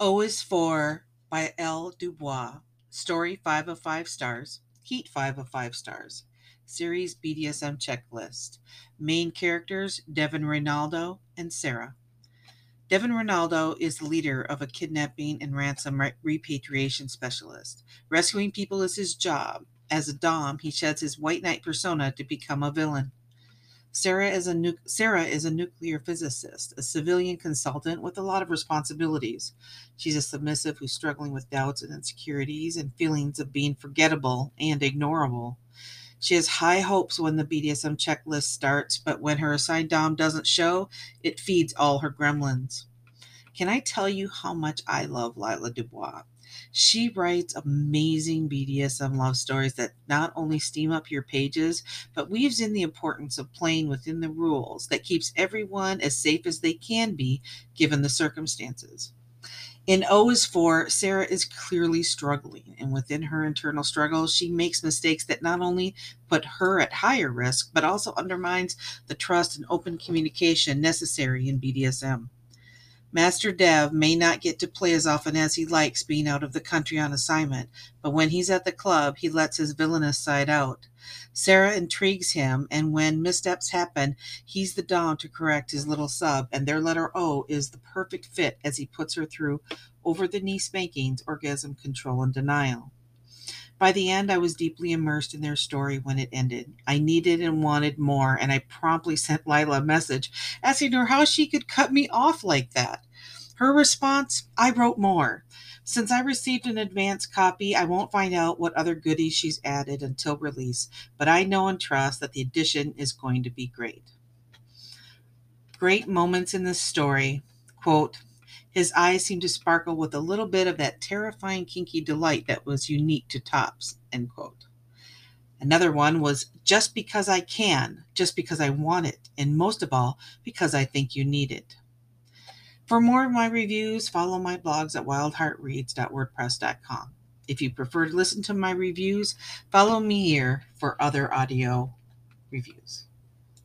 O is for by L. Dubois. Story 5 of 5 stars. Heat 5 of 5 stars. Series BDSM checklist. Main characters Devin Ronaldo and Sarah. Devin Ronaldo is the leader of a kidnapping and ransom repatriation specialist. Rescuing people is his job. As a Dom, he sheds his white knight persona to become a villain. Sarah is a nu- Sarah is a nuclear physicist, a civilian consultant with a lot of responsibilities. She's a submissive who's struggling with doubts and insecurities and feelings of being forgettable and ignorable. She has high hopes when the BDSM checklist starts, but when her assigned Dom doesn't show, it feeds all her gremlins. Can I tell you how much I love Lila Dubois? She writes amazing BDSM love stories that not only steam up your pages, but weaves in the importance of playing within the rules that keeps everyone as safe as they can be given the circumstances. In O is for Sarah is clearly struggling, and within her internal struggles, she makes mistakes that not only put her at higher risk, but also undermines the trust and open communication necessary in BDSM. Master Dev may not get to play as often as he likes being out of the country on assignment, but when he's at the club, he lets his villainous side out. Sarah intrigues him, and when missteps happen, he's the Dom to correct his little sub, and their letter O is the perfect fit as he puts her through over the knee spankings, orgasm control, and denial. By the end, I was deeply immersed in their story when it ended. I needed and wanted more, and I promptly sent Lila a message asking her how she could cut me off like that. Her response I wrote more. Since I received an advance copy, I won't find out what other goodies she's added until release, but I know and trust that the edition is going to be great. Great moments in this story. Quote, his eyes seemed to sparkle with a little bit of that terrifying kinky delight that was unique to Tops. End quote. Another one was just because I can, just because I want it, and most of all, because I think you need it. For more of my reviews, follow my blogs at wyldheartreads.wordpress.com. If you prefer to listen to my reviews, follow me here for other audio reviews.